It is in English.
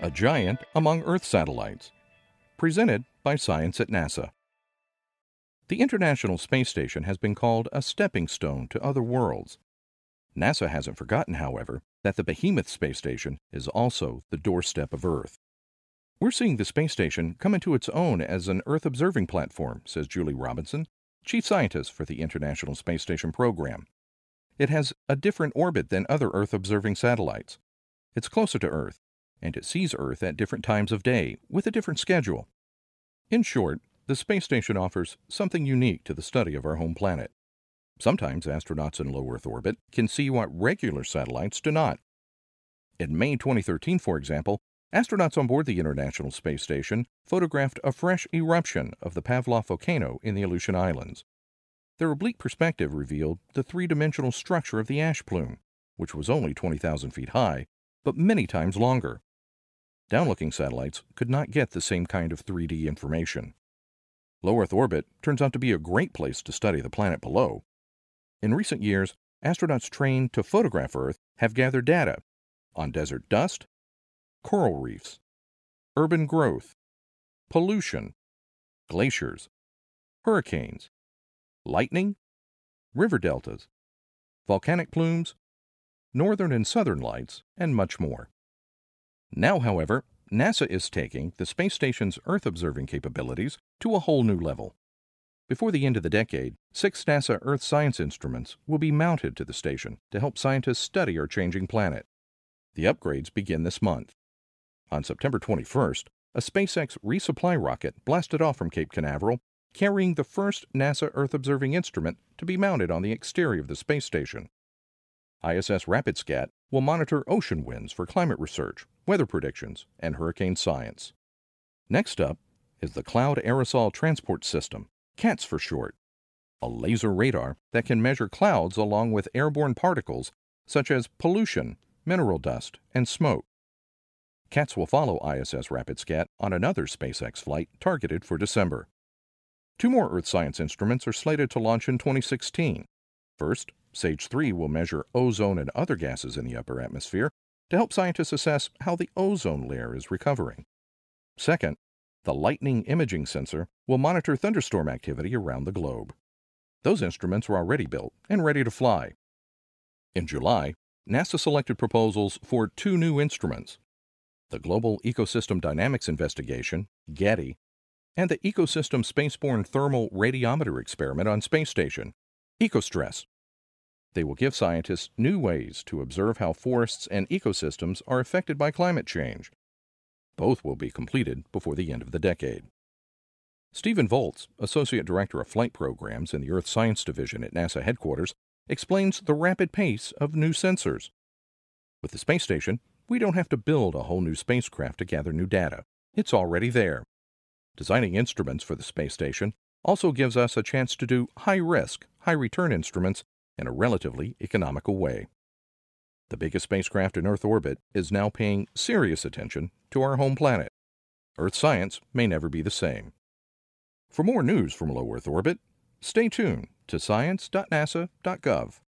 a giant among Earth satellites. Presented by Science at NASA. The International Space Station has been called a stepping stone to other worlds. NASA hasn't forgotten, however, that the behemoth space station is also the doorstep of Earth. We're seeing the space station come into its own as an Earth observing platform, says Julie Robinson, chief scientist for the International Space Station program. It has a different orbit than other Earth observing satellites. It's closer to Earth and it sees Earth at different times of day with a different schedule. In short, the space station offers something unique to the study of our home planet. Sometimes astronauts in low Earth orbit can see what regular satellites do not. In May 2013, for example, astronauts on board the International Space Station photographed a fresh eruption of the Pavlof volcano in the Aleutian Islands. Their oblique perspective revealed the three dimensional structure of the ash plume, which was only 20,000 feet high, but many times longer. Downlooking satellites could not get the same kind of 3D information. Low Earth orbit turns out to be a great place to study the planet below. In recent years, astronauts trained to photograph Earth have gathered data on desert dust, coral reefs, urban growth, pollution, glaciers, hurricanes, lightning, river deltas, volcanic plumes, northern and southern lights, and much more. Now, however, NASA is taking the space station's Earth observing capabilities to a whole new level. Before the end of the decade, six NASA Earth science instruments will be mounted to the station to help scientists study our changing planet. The upgrades begin this month. On September 21st, a SpaceX resupply rocket blasted off from Cape Canaveral, carrying the first NASA Earth observing instrument to be mounted on the exterior of the space station. ISS RapidScat will monitor ocean winds for climate research, weather predictions, and hurricane science. Next up is the Cloud Aerosol Transport System, CATS for short, a laser radar that can measure clouds along with airborne particles such as pollution, mineral dust, and smoke. CATS will follow ISS RapidScat on another SpaceX flight targeted for December. Two more Earth science instruments are slated to launch in 2016. First, SAGE 3 will measure ozone and other gases in the upper atmosphere to help scientists assess how the ozone layer is recovering. Second, the Lightning Imaging Sensor will monitor thunderstorm activity around the globe. Those instruments are already built and ready to fly. In July, NASA selected proposals for two new instruments the Global Ecosystem Dynamics Investigation, GEDI, and the Ecosystem Spaceborne Thermal Radiometer Experiment on Space Station, EcoStress. They will give scientists new ways to observe how forests and ecosystems are affected by climate change. Both will be completed before the end of the decade. Stephen Volz, Associate Director of Flight Programs in the Earth Science Division at NASA headquarters, explains the rapid pace of new sensors. With the space station, we don't have to build a whole new spacecraft to gather new data. It's already there. Designing instruments for the space station also gives us a chance to do high risk, high return instruments in a relatively economical way. The biggest spacecraft in Earth orbit is now paying serious attention to our home planet. Earth science may never be the same. For more news from low Earth orbit, stay tuned to science.nasa.gov.